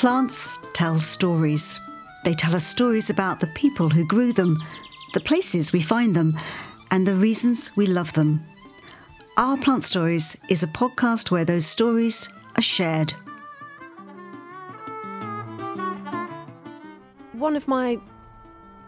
Plants tell stories. They tell us stories about the people who grew them, the places we find them, and the reasons we love them. Our Plant Stories is a podcast where those stories are shared. One of my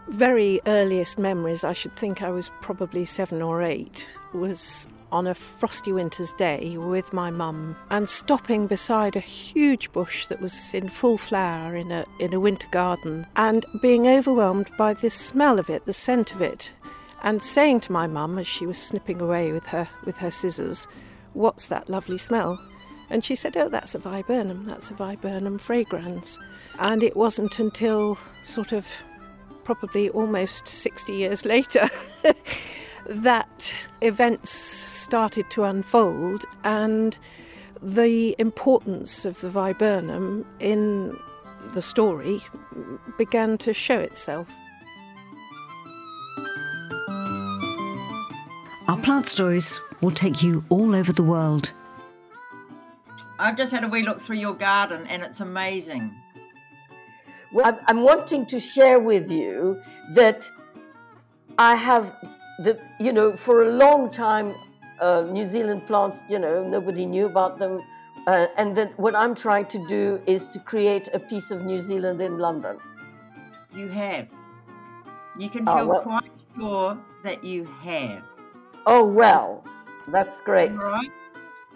very earliest memories, I should think I was probably seven or eight, was on a frosty winter's day with my mum and stopping beside a huge bush that was in full flower in a in a winter garden and being overwhelmed by the smell of it, the scent of it, and saying to my mum as she was snipping away with her with her scissors, "What's that lovely smell?" And she said, "Oh, that's a viburnum. That's a viburnum fragrans. And it wasn't until sort of probably almost 60 years later that events started to unfold and the importance of the viburnum in the story began to show itself. Our plant stories will take you all over the world. I've just had a wee look through your garden and it's amazing. Well, I'm, I'm wanting to share with you that I have the you know for a long time uh, New Zealand plants you know nobody knew about them uh, and then what I'm trying to do is to create a piece of New Zealand in London. You have. You can Oh, feel well- quite sure that you have. Oh well, that's great. Right?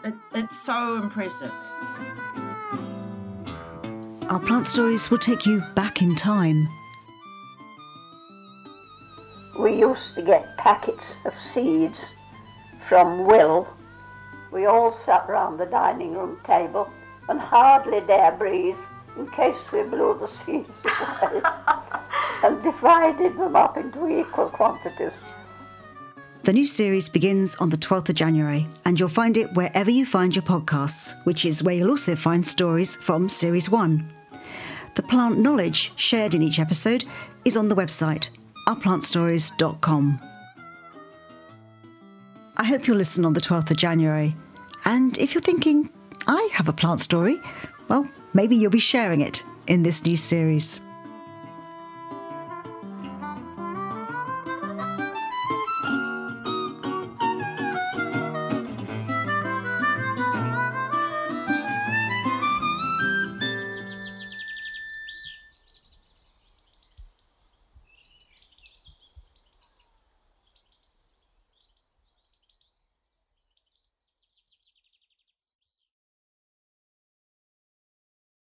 It, it's so impressive. Our plant stories will take you back in time. We used to get packets of seeds from Will. We all sat round the dining room table and hardly dare breathe in case we blew the seeds away and divided them up into equal quantities. The new series begins on the 12th of January, and you'll find it wherever you find your podcasts, which is where you'll also find stories from Series 1. The plant knowledge shared in each episode is on the website, ourplantstories.com. I hope you'll listen on the 12th of January. And if you're thinking, I have a plant story, well, maybe you'll be sharing it in this new series.